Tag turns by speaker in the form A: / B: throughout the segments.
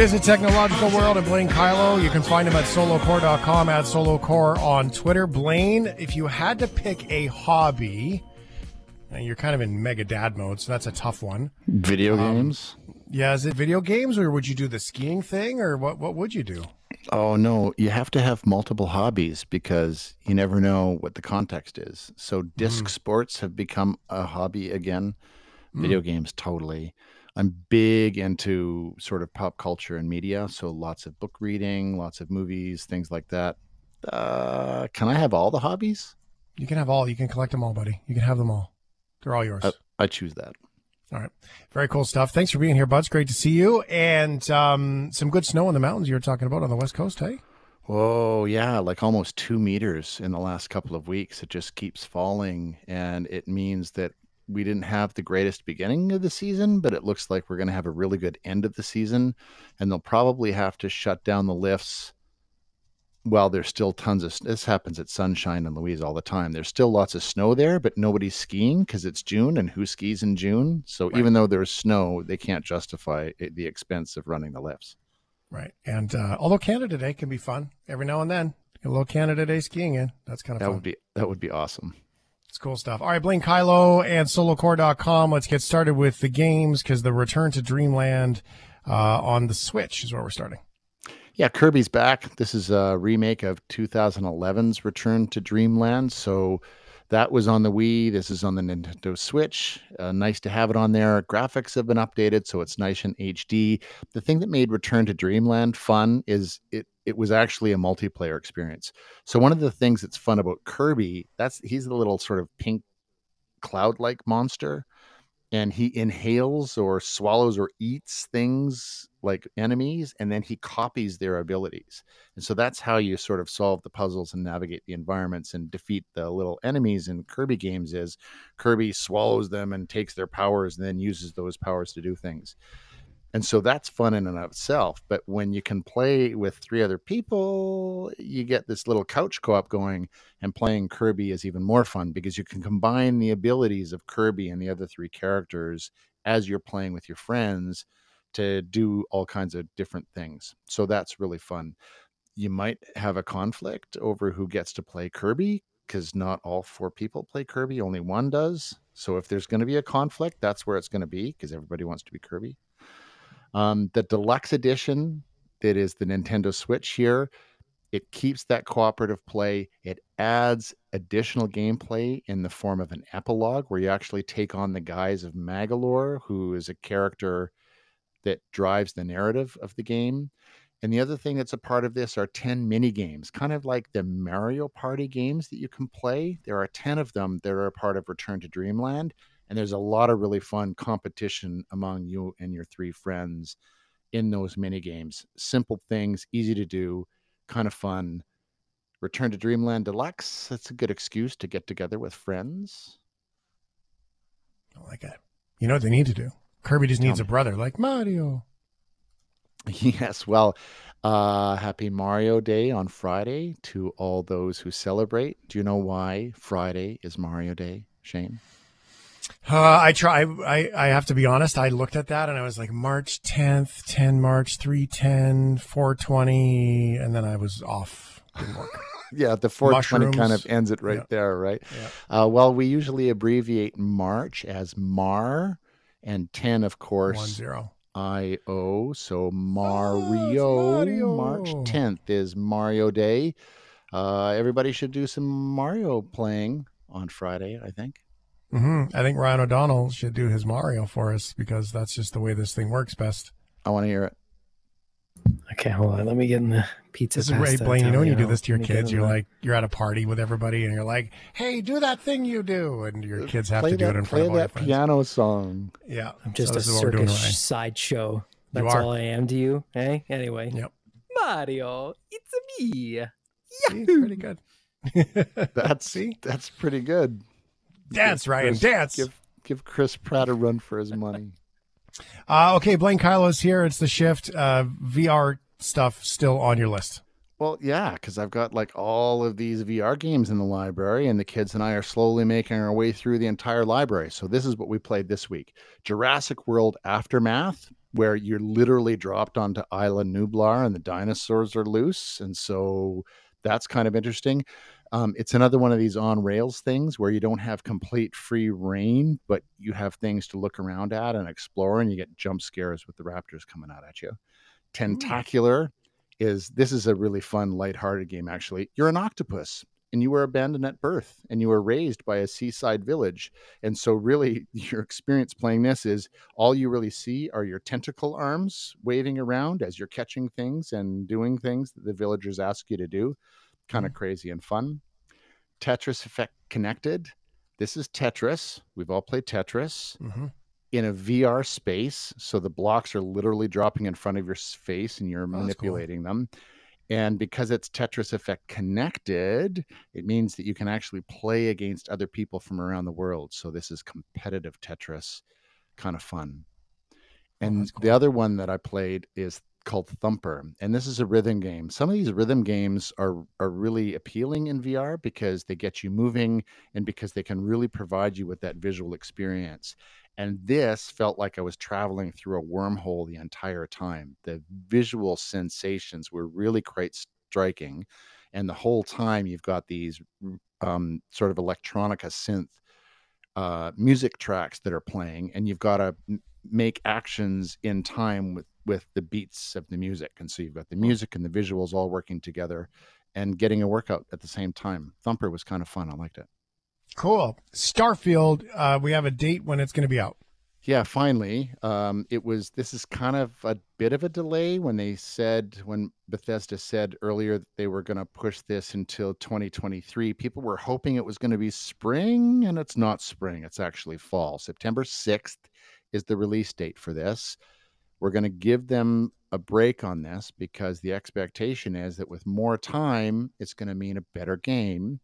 A: It is a technological world, and Blaine Kyllo. You can find him at solocore.com, at solocore on Twitter. Blaine, if you had to pick a hobby, and you're kind of in mega dad mode, so that's a tough one.
B: Video um, games?
A: Yeah, is it video games, or would you do the skiing thing, or what? What would you do?
B: Oh no, you have to have multiple hobbies because you never know what the context is. So disc mm. sports have become a hobby again. Mm. Video games totally. I'm big into sort of pop culture and media, so lots of book reading, lots of movies, things like that. Uh, can I have all the hobbies?
A: You can have all. You can collect them all, buddy. You can have them all. They're all yours.
B: I, I choose that.
A: All right. Very cool stuff. Thanks for being here, Bud. It's Great to see you. And um, some good snow in the mountains you were talking about on the West Coast, hey?
B: Oh, yeah, like almost two meters in the last couple of weeks. It just keeps falling, and it means that we didn't have the greatest beginning of the season, but it looks like we're going to have a really good end of the season, and they'll probably have to shut down the lifts. while there's still tons of this happens at Sunshine and Louise all the time. There's still lots of snow there, but nobody's skiing because it's June, and who skis in June? So even though there's snow, they can't justify it- the expense of running the lifts.
A: Right. And uh, although Canada Day can be fun every now and then, a little Canada Day skiing in. That's kind of
B: That
A: fun.
B: would be that would be awesome.
A: It's cool stuff. All right, Blaine Kyllo and solocore.com. Let's get started with the games because the return to Dreamland uh, on the Switch is where we're starting.
B: Yeah, Kirby's back. This is a remake of 2011's Return to Dreamland. So that was on the Wii. This is on the Nintendo Switch. Uh, nice to have it on there. Graphics have been updated, so it's nice in HD. The thing that made Return to Dreamland fun is it it was actually a multiplayer experience. So one of the things that's fun about Kirby, that's he's the little sort of pink cloud-like monster and he inhales or swallows or eats things like enemies and then he copies their abilities and so that's how you sort of solve the puzzles and navigate the environments and defeat the little enemies in kirby games is kirby swallows them and takes their powers and then uses those powers to do things and so that's fun in and of itself but when you can play with three other people you get this little couch co-op going and playing kirby is even more fun because you can combine the abilities of kirby and the other three characters as you're playing with your friends to do all kinds of different things. So that's really fun. You might have a conflict over who gets to play kirby because not all four people play kirby only one does. So if there's going to be a conflict that's where it's going to be because everybody wants to be kirby um, the deluxe edition that is the Nintendo Switch here, it keeps that cooperative play. It adds additional gameplay in the form of an epilogue where you actually take on the guise of Magolor, who is a character that drives the narrative of the game. And the other thing that's a part of this are 10 mini games, kind of like the Mario Party games that you can play. There are 10 of them that are a part of Return to Dreamland. And there's a lot of really fun competition among you and your three friends in those mini games. Simple things, easy to do, kind of fun. Return to Dreamland Deluxe, that's a good excuse to get together with friends.
A: I like it. You know what they need to do? Kirby just needs a brother like Mario.
B: Yes, well, uh, happy Mario Day on Friday to all those who celebrate. Do you know why Friday is Mario Day, Shane?
A: Uh, I try. I, I have to be honest. I looked at that and I was like March 10th, 10 March, 310, 420, and then I was off.
B: Yeah, the 420 kind of ends it right
A: Yeah.
B: there, right? Uh, well, we usually abbreviate March as MAR and 10, of course,
A: One zero.
B: I O. So Mario,
A: Mario.
B: March 10th is Mario Day. Uh, everybody should do some Mario playing on Friday, I think.
A: Hmm I think Ryan O'Donnell should do his Mario for us because that's just the way this thing works best.
B: I want to hear it.
C: Okay, hold on. Let me get in the pizza.
A: This is Ray
C: pasta
A: Blaine. You know when you do this to your
C: Let me get
A: kids, you're
C: the-
A: like you're at a party with everybody, and you're like, "Hey, do that thing you do," and your kids have
B: play
A: to do
B: that,
A: it in front of all your
B: that piano song.
A: Yeah,
C: I'm just
A: so
C: a
A: this is what we're doing,
C: circus
A: Ryan.
C: sideshow. That's
A: are.
C: all I am to you, eh? Anyway.
A: Yep.
C: Mario, it's me.
A: Yeah, pretty good.
B: That's
A: See?
B: that's pretty good.
A: Dance, Ryan,
B: Chris-
A: dance.
B: Give give Chris Pratt a run for his money.
A: Uh, okay, Blaine Kyllo's here. It's the shift. Uh, VR stuff still on your list.
B: Well, yeah, because I've got like all of these VR games in the library, and the kids and I are slowly making our way through the entire library. So this is what we played this week: Jurassic World Aftermath. where you're literally dropped onto Isla Nublar and the dinosaurs are loose. And so that's kind of interesting. Um, it's another one of these on rails things where you don't have complete free reign, but you have things to look around at and explore, and you get jump scares with the raptors coming out at you. Tentacular is this is a really fun, lighthearted game, actually. You're an octopus and you were abandoned at birth and you were raised by a seaside village. And so, really, your experience playing this is all you really see are your tentacle arms waving around as you're catching things and doing things that the villagers ask you to do kind of crazy and fun. Tetris Effect Connected. This is Tetris. We've all played Tetris
A: Mm-hmm.
B: in a VR space. So the blocks are literally dropping in front of your face and you're
A: Oh, that's cool.
B: manipulating them. And because it's Tetris Effect connected, it means that you can actually play against other people from around the world. So this is competitive Tetris, kind of fun. And
A: Oh, that's
B: the other one that I played is called Thumper, and this is a rhythm game. Some of these rhythm games are are really appealing in VR because they get you moving and because they can really provide you with that visual experience. And this felt like I was traveling through a wormhole the entire time. The visual sensations were really quite striking, and the whole time you've got these um, sort of electronica synth uh, music tracks that are playing, and you've got to make actions in time with with the beats of the music. And so you've got the music and the visuals all working together, and getting a workout at the same time. Thumper was kind of fun. I liked it.
A: Cool. Starfield. Uh, we have a date when it's going to be out.
B: Yeah, finally, um, it was. This is kind of a bit of a delay when they said when Bethesda said earlier that they were going to push this until 2023. People were hoping it was going to be spring, and it's not spring. It's actually fall. September 6th is the release date for this. We're going to give them a break on this because the expectation is that with more time, it's going to mean a better game.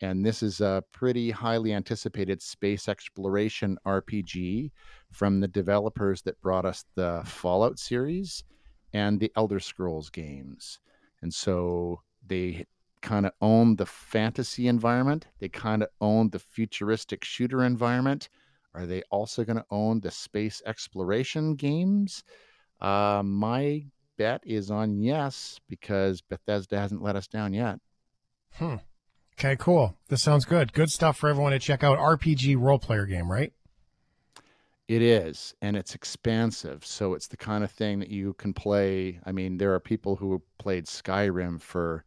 B: And this is a pretty highly anticipated space exploration RPG from the developers that brought us the Fallout series and the Elder Scrolls games. And so they kind of own the fantasy environment, they kind of own the futuristic shooter environment. Are they also going to own the space exploration games? Uh, my bet is on yes, because Bethesda hasn't let us down yet.
A: Hmm. Okay, cool. This sounds good. Good stuff for everyone to check out. RPG role player game, right?
B: It is, and it's expansive. So it's the kind of thing that you can play. I mean, there are people who played Skyrim for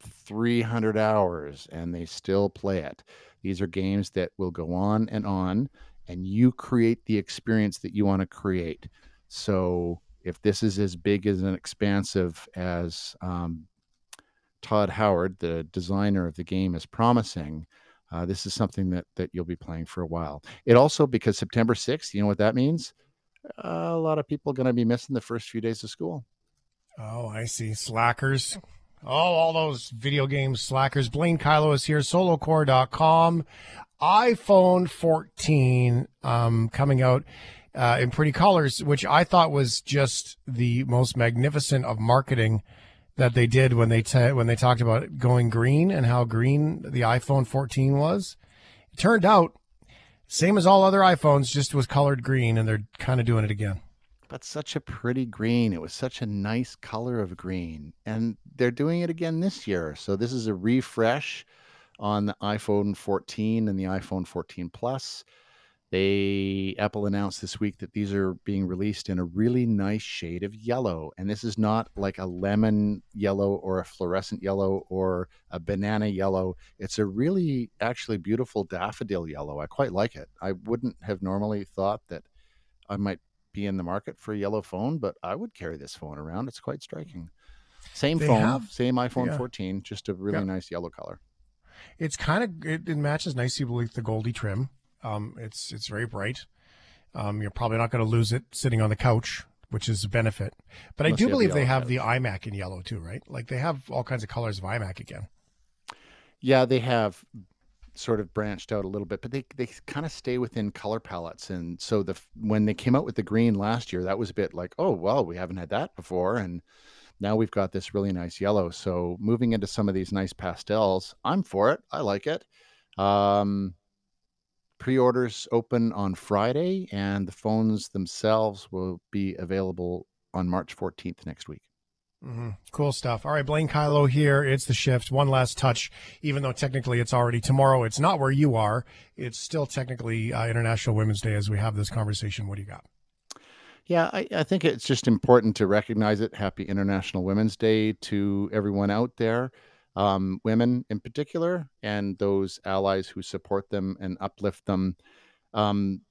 B: 300 hours and they still play it. These are games that will go on and on, and you create the experience that you want to create. So if this is as big as an expansive as um, Todd Howard, the designer of the game, is promising, uh, this is something that that you'll be playing for a while. It also because September 6th, you know what that means? Uh, a lot of people are going to be missing the first few days of school.
A: Oh, I see. Slackers. Oh, all those video game slackers. Blaine Kyllo is here. Solocore.com. iPhone 14 um, coming out uh, in pretty colors, which I thought was just the most magnificent of marketing that they did when they when they talked about going green and how green the iPhone 14 was. It turned out same as all other iPhones, just was colored green, and they're kind of doing it again.
B: But such a pretty green. It was such a nice color of green. And they're doing it again this year. So this is a refresh on the iPhone 14 and the iPhone 14 Plus. They Apple announced this week that these are being released in a really nice shade of yellow. And this is not like a lemon yellow or a fluorescent yellow or a banana yellow. It's a really actually beautiful daffodil yellow. I quite like it. I wouldn't have normally thought that I might be in the market for a yellow phone, but I would carry this phone around. It's quite striking. Same
A: They
B: phone,
A: have-
B: same iPhone
A: yeah.
B: 14, just a really
A: Yeah.
B: nice yellow color.
A: It's kind of it, it matches nicely with the Goldie trim. Um, it's it's very bright. Um, you're probably not going to lose it sitting on the couch, which is a benefit. But
B: Unless
A: I do
B: have the
A: believe they have the iMac in yellow too, right? Like they have all kinds of colors of iMac again.
B: Yeah, they have sort of branched out a little bit, but they they kind of stay within color palettes. And so the when they came out with the green last year, that was a bit like, oh well, we haven't had that before, and now we've got this really nice yellow. So moving into some of these nice pastels, I'm for it. I like it. Um, pre-orders open on Friday, and the phones themselves will be available on March 14th next week.
A: Mm-hmm. Cool stuff. All right, Blaine Kyllo here. It's the shift. One last touch, even though technically it's already tomorrow. It's not where you are. It's still technically uh, International Women's Day as we have this conversation. What do you got?
B: Yeah, I, I, think it's just important to recognize it. Happy International Women's Day to everyone out there, um, women in particular, and those allies who support them and uplift them. Um,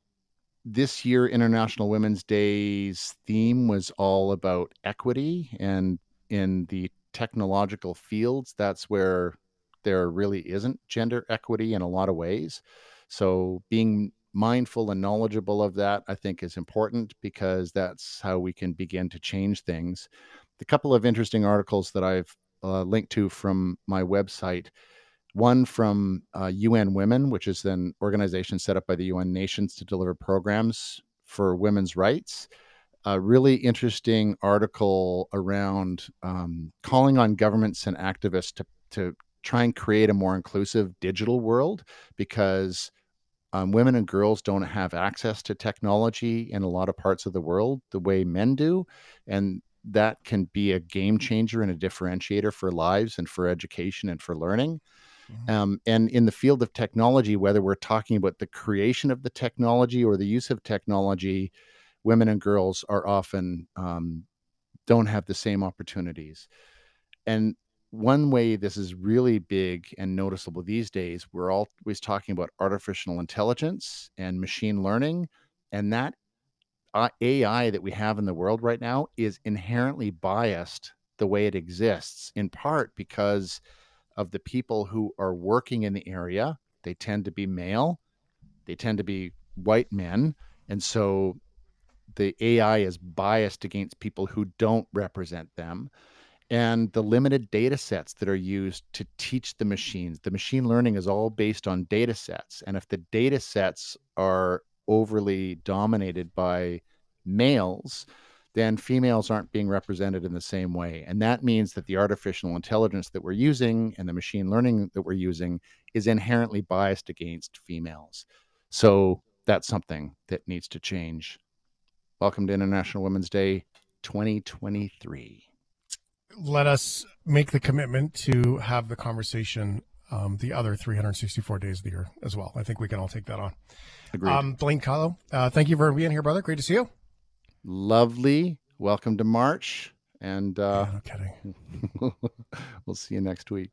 B: this year, International Women's Day's theme was all about equity. And in the technological fields, that's where there really isn't gender equity in a lot of ways. So being mindful and knowledgeable of that, I think, is important because that's how we can begin to change things. The couple of interesting articles that I've uh, linked to from my website one from uh, UN Women, which is an organization set up by the UN nations to deliver programs for women's rights. A really interesting article around um, calling on governments and activists to, to try and create a more inclusive digital world because um, women and girls don't have access to technology in a lot of parts of the world the way men do. And that can be a game changer and a differentiator for lives and for education and for learning. Mm-hmm. Um, and in the field of technology, whether we're talking about the creation of the technology or the use of technology, women and girls are often um, don't have the same opportunities. And one way this is really big and noticeable these days, we're always talking about artificial intelligence and machine learning. And that uh, AI that we have in the world right now is inherently biased the way it exists, in part because of the people who are working in the area. They tend to be male, they tend to be white men. And so the AI is biased against people who don't represent them. And the limited data sets that are used to teach the machines, the machine learning is all based on data sets. And if the data sets are overly dominated by males, then females aren't being represented in the same way. And that means that the artificial intelligence that we're using and the machine learning that we're using is inherently biased against females. So that's something that needs to change. Welcome to International Women's Day 2023.
A: Let us make the commitment to have the conversation um, the other 364 days of the year as well. I think we can all take that on.
B: Agreed. Um,
A: Blaine Kyllo, uh, thank you for being here, brother. Great to see you
B: lovely. Welcome to March. And uh,
A: yeah, no kidding.
B: we'll see you next week.